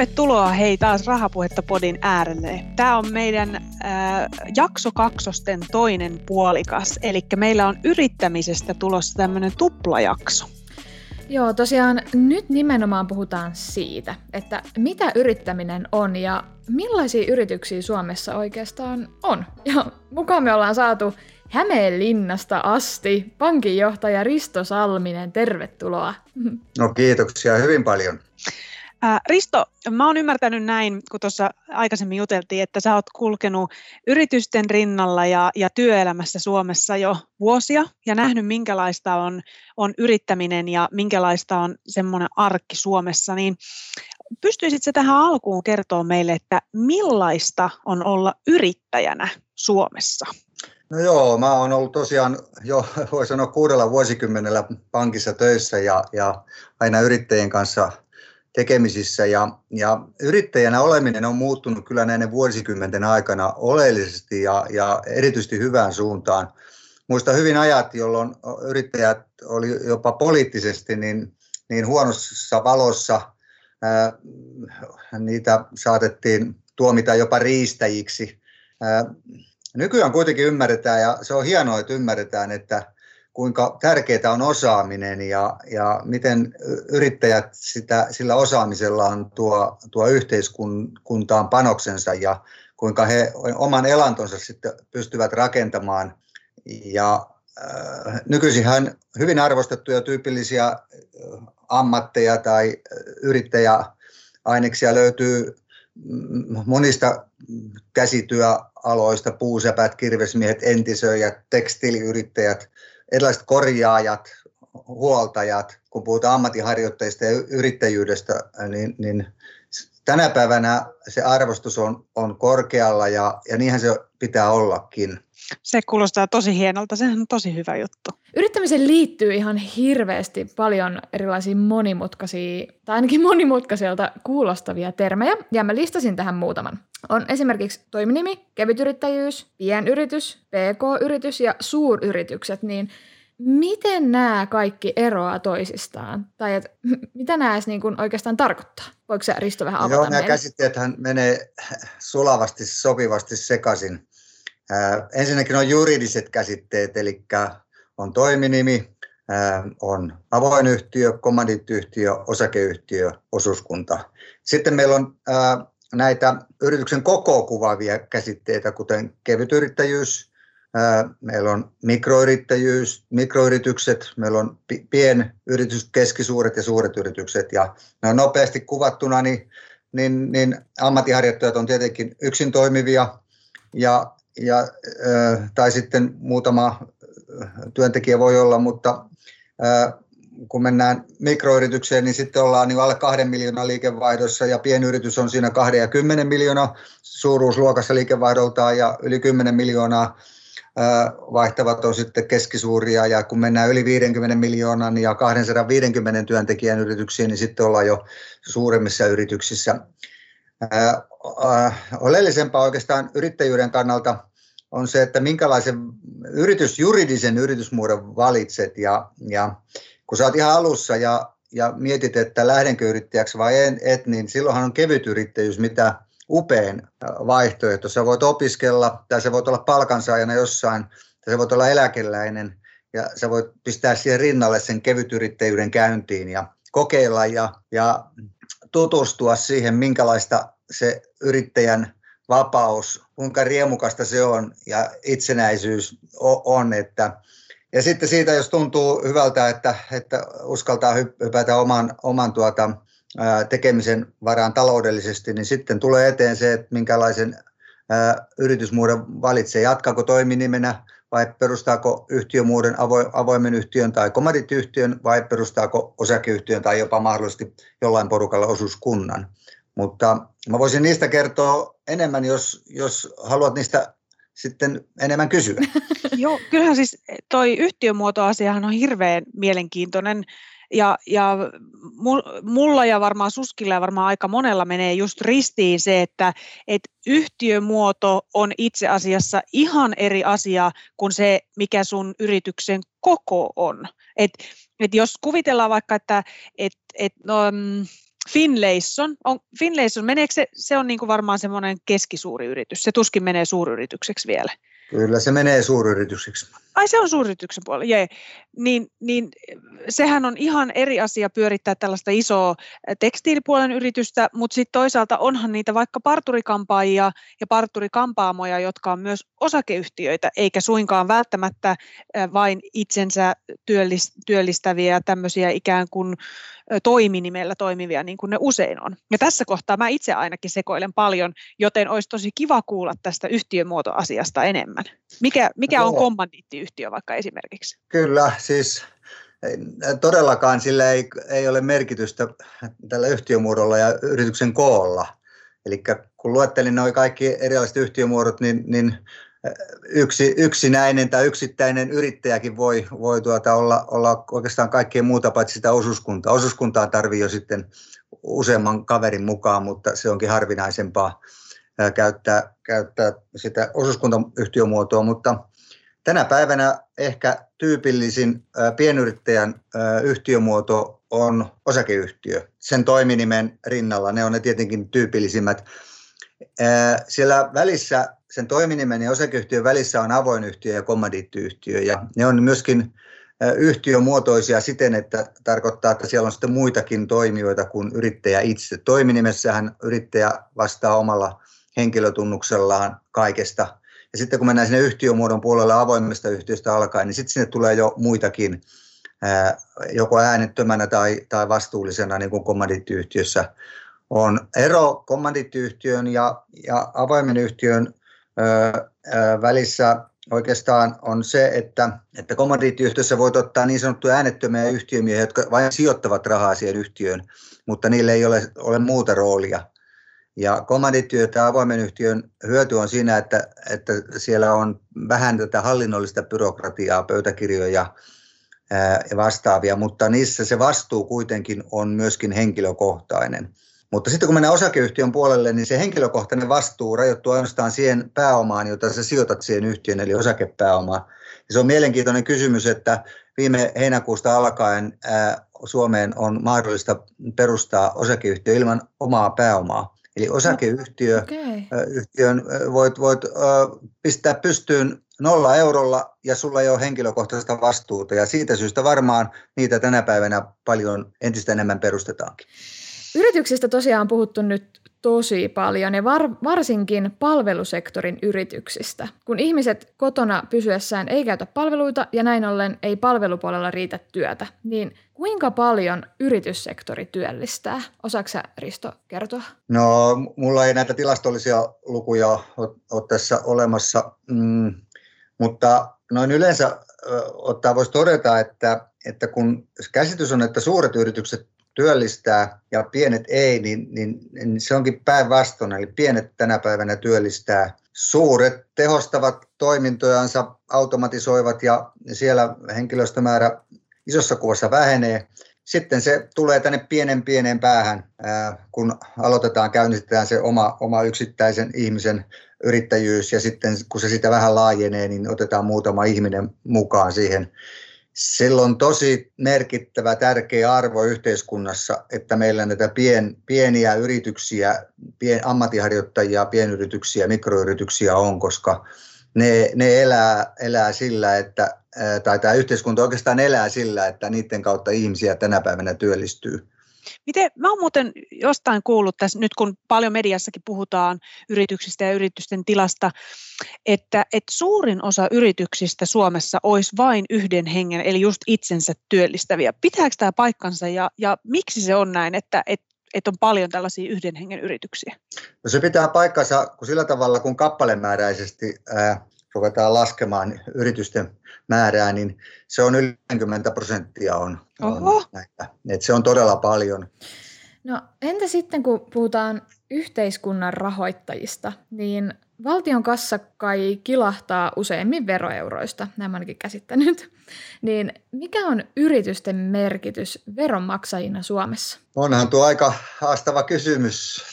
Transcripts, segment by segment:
Tervetuloa hei taas Rahapuhetta podin äärelle. Tämä on meidän äh, jakso kaksosten toinen puolikas, eli meillä on yrittämisestä tulossa tämmöinen tuplajakso. Joo, tosiaan nyt nimenomaan puhutaan siitä, että mitä yrittäminen on ja millaisia yrityksiä Suomessa oikeastaan on. Ja mukaan me ollaan saatu Hämeenlinnasta asti pankinjohtaja Risto Salminen, tervetuloa. No kiitoksia hyvin paljon. Ää, Risto, mä oon ymmärtänyt näin, kun tuossa aikaisemmin juteltiin, että sä oot kulkenut yritysten rinnalla ja, ja työelämässä Suomessa jo vuosia ja nähnyt, minkälaista on, on yrittäminen ja minkälaista on semmoinen arkki Suomessa, niin pystyisit sä tähän alkuun kertoa meille, että millaista on olla yrittäjänä Suomessa? No joo, mä oon ollut tosiaan jo, voi sanoa kuudella vuosikymmenellä pankissa töissä ja, ja aina yrittäjien kanssa tekemisissä ja, ja yrittäjänä oleminen on muuttunut kyllä näiden vuosikymmenten aikana oleellisesti ja, ja erityisesti hyvään suuntaan. Muista hyvin ajat, jolloin yrittäjät oli jopa poliittisesti niin, niin huonossa valossa. Ää, niitä saatettiin tuomita jopa riistäjiksi. Ää, nykyään kuitenkin ymmärretään, ja se on hienoa, että ymmärretään, että kuinka tärkeää on osaaminen ja, ja miten yrittäjät sitä, sillä osaamisellaan tuo, tuo yhteiskuntaan panoksensa ja kuinka he oman elantonsa sitten pystyvät rakentamaan. Ja äh, nykyisinhän hyvin arvostettuja tyypillisiä ammatteja tai yrittäjäaineksia löytyy monista käsityöaloista, puusepät, kirvesmiehet, entisöijät, tekstiiliyrittäjät, erilaiset korjaajat, huoltajat, kun puhutaan ammattiharjoittajista ja yrittäjyydestä, niin, niin tänä päivänä se arvostus on, on korkealla ja, ja niinhän se pitää ollakin. Se kuulostaa tosi hienolta, sehän on tosi hyvä juttu. Yrittämiseen liittyy ihan hirveästi paljon erilaisia monimutkaisia, tai ainakin monimutkaiselta kuulostavia termejä, ja mä listasin tähän muutaman. On esimerkiksi toiminimi, kevytyrittäjyys, pienyritys, pk-yritys ja suuryritykset, niin miten nämä kaikki eroaa toisistaan? Tai et, mitä nämä edes niin kuin oikeastaan tarkoittaa? Voiko se Risto vähän avata Joo, nämä meille? käsitteethän menee sulavasti, sopivasti sekaisin. Äh, ensinnäkin on juridiset käsitteet, eli on toiminimi, äh, on avoin yhtiö, kommandiittiyhtiö, osakeyhtiö, osuuskunta. Sitten meillä on äh, näitä yrityksen koko kuvaavia käsitteitä, kuten kevytyrittäjyys, meillä on mikroyrittäjyys, mikroyritykset, meillä on pienyritykset, keskisuuret ja suuret yritykset. Ja nämä nopeasti kuvattuna, niin, niin, niin ammattiharjoittajat on tietenkin yksin toimivia, ja, ja, tai sitten muutama työntekijä voi olla, mutta kun mennään mikroyritykseen, niin sitten ollaan niin alle kahden miljoonan liikevaihdossa ja pienyritys on siinä 20 miljoonaa suuruusluokassa liikevaihdoltaan ja yli 10 miljoonaa vaihtavat on sitten keskisuuria ja kun mennään yli 50 miljoonan ja 250 työntekijän yrityksiin, niin sitten ollaan jo suuremmissa yrityksissä. Oleellisempaa oikeastaan yrittäjyyden kannalta on se, että minkälaisen yritys, juridisen yritysmuodon valitset ja, ja kun sä oot ihan alussa ja, ja mietit, että lähdenkö yrittäjäksi vai en, et, niin silloinhan on kevyt yrittäjyys mitä upein vaihtoehto. Sä voit opiskella tai sä voit olla palkansaajana jossain tai sä voit olla eläkeläinen ja sä voit pistää siihen rinnalle sen kevytyrittäjyyden käyntiin ja kokeilla ja, ja tutustua siihen, minkälaista se yrittäjän vapaus, kuinka riemukasta se on ja itsenäisyys on, että ja sitten siitä, jos tuntuu hyvältä, että, että uskaltaa hypätä oman, oman tuota, tekemisen varaan taloudellisesti, niin sitten tulee eteen se, että minkälaisen yritysmuodon valitsee. Jatkaako toiminimenä vai perustaako yhtiömuodon avoimen yhtiön tai komadittiyhtiön vai perustaako osakeyhtiön tai jopa mahdollisesti jollain porukalla osuuskunnan. Mutta mä voisin niistä kertoa enemmän, jos, jos haluat niistä sitten enemmän kysyä. Joo, kyllähän siis toi yhtiömuotoasiahan on hirveän mielenkiintoinen ja, ja mulla ja varmaan Suskilla ja varmaan aika monella menee just ristiin se, että et yhtiömuoto on itse asiassa ihan eri asia kuin se, mikä sun yrityksen koko on. Et, et jos kuvitellaan vaikka, että et, et, no, mm, Finlayson, on, Finlayson meneekö se, se on niin kuin varmaan semmoinen keskisuuri yritys, se tuskin menee suuryritykseksi vielä. Kyllä se menee suuryritykseksi. Ai se on suuryrityksen puolella, jee. Niin, niin sehän on ihan eri asia pyörittää tällaista isoa tekstiilipuolen yritystä, mutta sitten toisaalta onhan niitä vaikka parturikampaajia ja parturikampaamoja, jotka on myös osakeyhtiöitä, eikä suinkaan välttämättä vain itsensä työllistäviä tämmöisiä ikään kuin toiminimellä toimivia, niin kuin ne usein on. Ja tässä kohtaa mä itse ainakin sekoilen paljon, joten olisi tosi kiva kuulla tästä yhtiömuotoasiasta enemmän. Mikä, mikä on kommandiittiyhtiö vaikka esimerkiksi? Kyllä, siis todellakaan sillä ei, ei ole merkitystä tällä yhtiömuodolla ja yrityksen koolla. Eli kun luettelin nuo kaikki erilaiset yhtiömuodot, niin, niin yksi, yksinäinen tai yksittäinen yrittäjäkin voi, voi tuota olla, olla oikeastaan kaikkea muuta paitsi sitä osuuskuntaa. Osuuskuntaa tarvii jo sitten useamman kaverin mukaan, mutta se onkin harvinaisempaa käyttää, käyttää sitä osuuskuntayhtiömuotoa, mutta tänä päivänä ehkä tyypillisin pienyrittäjän yhtiömuoto on osakeyhtiö. Sen toiminimen rinnalla, ne on ne tietenkin tyypillisimmät. Siellä välissä, sen toiminimen ja osakeyhtiön välissä on avoin yhtiö ja kommodiittiyhtiö ja ne on myöskin yhtiömuotoisia siten, että tarkoittaa, että siellä on sitten muitakin toimijoita kuin yrittäjä itse. Toiminimessähän yrittäjä vastaa omalla henkilötunnuksellaan kaikesta. Ja sitten kun mennään sinne yhtiömuodon puolelle avoimesta yhtiöstä alkaen, niin sitten sinne tulee jo muitakin, joko äänettömänä tai, tai vastuullisena, niin kuin kommandiittiyhtiössä on. Ero kommandiittiyhtiön ja, ja avoimen yhtiön ö, ö, välissä oikeastaan on se, että, että kommandiittiyhtiössä voit ottaa niin sanottuja äänettömiä yhtiömiehiä, jotka vain sijoittavat rahaa siihen yhtiöön, mutta niille ei ole, ole muuta roolia. Ja kommandiittiyhtiö ja avoimen yhtiön hyöty on siinä, että, että siellä on vähän tätä hallinnollista byrokratiaa, pöytäkirjoja ja vastaavia, mutta niissä se vastuu kuitenkin on myöskin henkilökohtainen. Mutta sitten kun mennään osakeyhtiön puolelle, niin se henkilökohtainen vastuu rajoittuu ainoastaan siihen pääomaan, jota sä sijoitat siihen yhtiön, eli osakepääomaan. Ja se on mielenkiintoinen kysymys, että viime heinäkuusta alkaen ää, Suomeen on mahdollista perustaa osakeyhtiö ilman omaa pääomaa. Eli osakeyhtiö, okay. yhtiön voit, voit pistää pystyyn nolla eurolla ja sulla ei ole henkilökohtaista vastuuta ja siitä syystä varmaan niitä tänä päivänä paljon entistä enemmän perustetaankin. Yrityksistä tosiaan on puhuttu nyt tosi paljon ja var, varsinkin palvelusektorin yrityksistä. Kun ihmiset kotona pysyessään ei käytä palveluita ja näin ollen ei palvelupuolella riitä työtä, niin kuinka paljon yrityssektori työllistää? Osaatko Risto kertoa? No, mulla ei näitä tilastollisia lukuja ole tässä olemassa, mm, mutta noin yleensä ottaa voisi todeta, että, että kun käsitys on, että suuret yritykset työllistää ja pienet ei, niin, niin, niin se onkin päinvastoin. Eli pienet tänä päivänä työllistää. Suuret tehostavat toimintojansa, automatisoivat ja siellä henkilöstömäärä isossa kuvassa vähenee. Sitten se tulee tänne pienen pienen päähän, kun aloitetaan, käynnistetään se oma, oma yksittäisen ihmisen yrittäjyys ja sitten kun se sitä vähän laajenee, niin otetaan muutama ihminen mukaan siihen sillä on tosi merkittävä, tärkeä arvo yhteiskunnassa, että meillä näitä pien, pieniä yrityksiä, pien, ammattiharjoittajia, pienyrityksiä, mikroyrityksiä on, koska ne, ne elää, elää sillä, että, tai tämä yhteiskunta oikeastaan elää sillä, että niiden kautta ihmisiä tänä päivänä työllistyy. Miten, mä oon muuten jostain kuullut tässä, nyt kun paljon mediassakin puhutaan yrityksistä ja yritysten tilasta, että, että suurin osa yrityksistä Suomessa olisi vain yhden hengen, eli just itsensä työllistäviä. Pitääkö tämä paikkansa ja, ja miksi se on näin, että, että että on paljon tällaisia yhden hengen yrityksiä? No se pitää paikkansa kun sillä tavalla, kun kappalemääräisesti ää, ruvetaan laskemaan yritysten määrää, niin se on yli 40 prosenttia on, on näitä. Et se on todella paljon. No entä sitten, kun puhutaan yhteiskunnan rahoittajista, niin valtion kassa kai kilahtaa useimmin veroeuroista, näin ainakin käsittänyt. Niin mikä on yritysten merkitys veronmaksajina Suomessa? Onhan tuo aika haastava kysymys.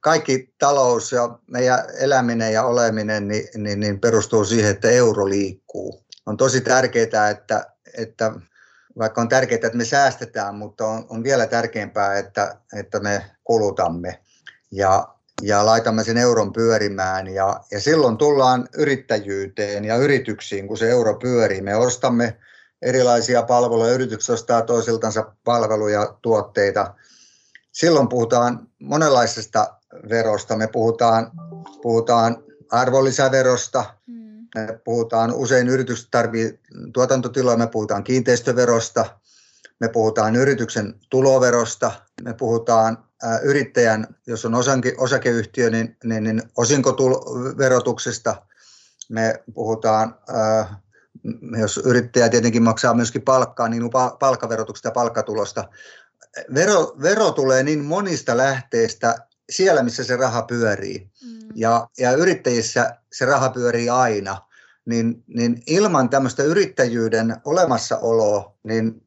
Kaikki talous ja meidän eläminen ja oleminen niin, niin, niin perustuu siihen, että euro liikkuu. On tosi tärkeää, että, että vaikka on tärkeää, että me säästetään, mutta on, on vielä tärkeämpää, että, että me kulutamme. Ja ja laitamme sen euron pyörimään ja, ja silloin tullaan yrittäjyyteen ja yrityksiin, kun se euro pyörii. Me ostamme erilaisia palveluja, yritykset ostaa toisiltansa palveluja, tuotteita. Silloin puhutaan monenlaisesta verosta. Me puhutaan, puhutaan arvonlisäverosta, mm. me puhutaan usein yritykset tarvii tuotantotiloja, me puhutaan kiinteistöverosta, me puhutaan yrityksen tuloverosta, me puhutaan yrittäjän, jos on osanke, osakeyhtiö, niin, niin, niin osinkoverotuksesta me puhutaan, jos yrittäjä tietenkin maksaa myöskin palkkaa, niin palkkaverotuksesta ja palkkatulosta. Vero, vero tulee niin monista lähteistä siellä, missä se raha pyörii. Mm. Ja, ja yrittäjissä se raha pyörii aina. Niin, niin ilman tämmöistä yrittäjyyden olemassaoloa, niin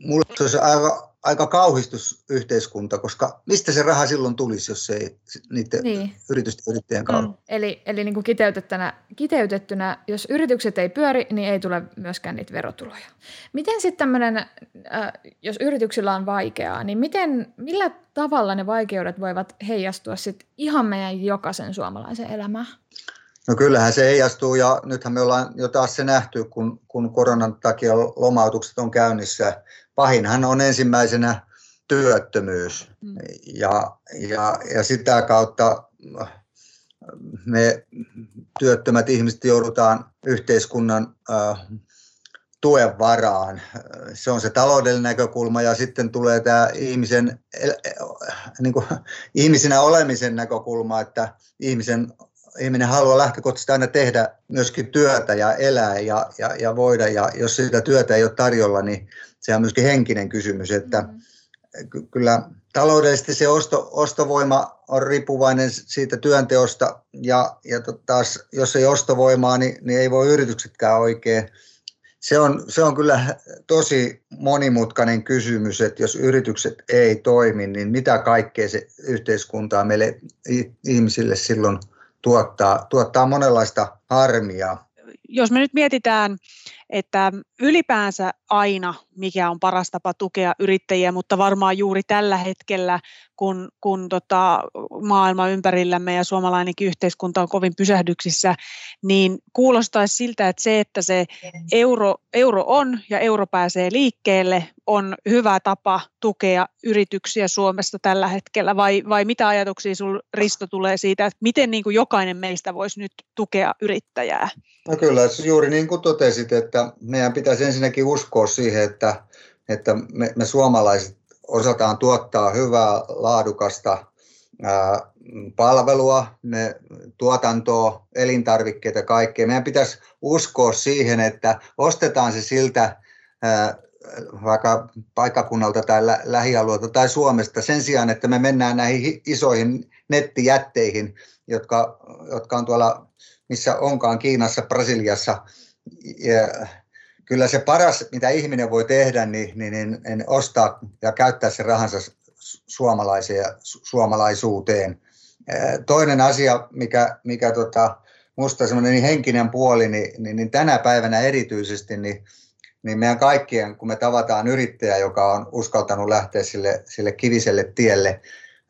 mulla olisi aivan aika kauhistusyhteiskunta, koska mistä se raha silloin tulisi, jos se ei niiden niin. yritysten yrittäjien kautta. Mm. Eli, eli niin kuin kiteytettynä, kiteytettynä, jos yritykset ei pyöri, niin ei tule myöskään niitä verotuloja. Miten sitten tämmöinen, äh, jos yrityksillä on vaikeaa, niin miten, millä tavalla ne vaikeudet voivat heijastua sitten ihan meidän jokaisen suomalaisen elämään? No kyllähän se heijastuu ja nythän me ollaan jo taas se nähty, kun, kun koronan takia lomautukset on käynnissä. Pahinhan on ensimmäisenä työttömyys mm. ja, ja, ja sitä kautta me työttömät ihmiset joudutaan yhteiskunnan äh, tuen varaan. Se on se taloudellinen näkökulma ja sitten tulee tämä ihmisen, niin kuin, ihmisenä olemisen näkökulma, että ihmisen ihminen haluaa lähtökohtaisesti aina tehdä myöskin työtä ja elää ja, ja, ja voida. Ja jos sitä työtä ei ole tarjolla, niin se on myöskin henkinen kysymys. Että mm-hmm. Kyllä taloudellisesti se osto, ostovoima on riippuvainen siitä työnteosta ja, ja taas jos ei ostovoimaa, niin, niin ei voi yrityksetkään oikein. Se on, se on kyllä tosi monimutkainen kysymys, että jos yritykset ei toimi, niin mitä kaikkea se yhteiskuntaa meille ihmisille silloin – tuottaa, tuottaa monenlaista harmia. Jos me nyt mietitään, että ylipäänsä aina mikä on paras tapa tukea yrittäjiä, mutta varmaan juuri tällä hetkellä, kun, kun tota, maailma ympärillämme ja suomalainenkin yhteiskunta on kovin pysähdyksissä, niin kuulostaisi siltä, että se, että se euro, euro on ja euro pääsee liikkeelle, on hyvä tapa tukea yrityksiä Suomessa tällä hetkellä, vai, vai mitä ajatuksia sinulla Risto tulee siitä, että miten niin kuin jokainen meistä voisi nyt tukea yrittäjää? No kyllä, juuri niin kuin totesit, että meidän pitäisi ensinnäkin uskoa siihen, että, että me, me suomalaiset osataan tuottaa hyvää, laadukasta ää, palvelua, me, tuotantoa, elintarvikkeita, kaikkea. Meidän pitäisi uskoa siihen, että ostetaan se siltä ää, vaikka paikkakunnalta tai lä- lähialueelta tai Suomesta sen sijaan, että me mennään näihin isoihin nettijätteihin, jotka, jotka on tuolla missä onkaan Kiinassa, Brasiliassa. Ja kyllä se paras, mitä ihminen voi tehdä, niin, niin, niin, niin ostaa ja käyttää sen rahansa suomalaiseen suomalaisuuteen. Toinen asia, mikä, mikä tota, musta semmoinen niin henkinen puoli, niin, niin, niin tänä päivänä erityisesti, niin, niin meidän kaikkien, kun me tavataan yrittäjä, joka on uskaltanut lähteä sille, sille kiviselle tielle,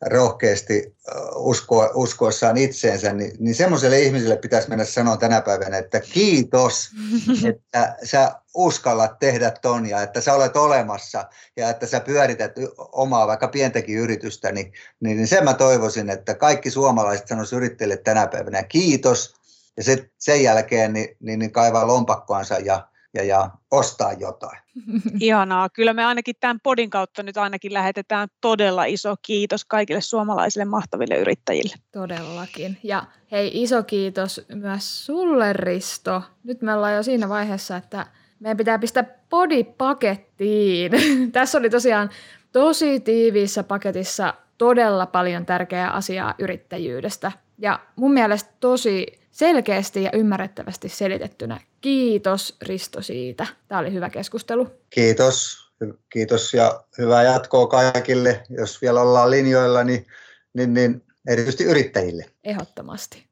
rohkeasti usko, uskoissaan itseensä, niin, niin semmoiselle ihmiselle pitäisi mennä sanoa tänä päivänä, että kiitos, että sä uskallat tehdä ton ja että sä olet olemassa ja että sä pyörität omaa vaikka pientäkin yritystä, niin, niin, niin sen mä toivoisin, että kaikki suomalaiset sanoisivat yrittäjille tänä päivänä kiitos ja se, sen jälkeen niin, niin, niin kaivaa lompakkoansa ja, ja, ja ostaa jotain. Ihanaa. Kyllä me ainakin tämän podin kautta nyt ainakin lähetetään todella iso kiitos kaikille suomalaisille mahtaville yrittäjille. Todellakin. Ja hei, iso kiitos myös sulle Risto. Nyt me ollaan jo siinä vaiheessa, että meidän pitää pistää podi pakettiin. Tässä oli tosiaan tosi tiiviissä paketissa todella paljon tärkeää asiaa yrittäjyydestä. Ja mun mielestä tosi selkeästi ja ymmärrettävästi selitettynä. Kiitos Risto siitä. Tämä oli hyvä keskustelu. Kiitos. Kiitos ja hyvää jatkoa kaikille. Jos vielä ollaan linjoilla, niin, niin, niin erityisesti yrittäjille. Ehdottomasti.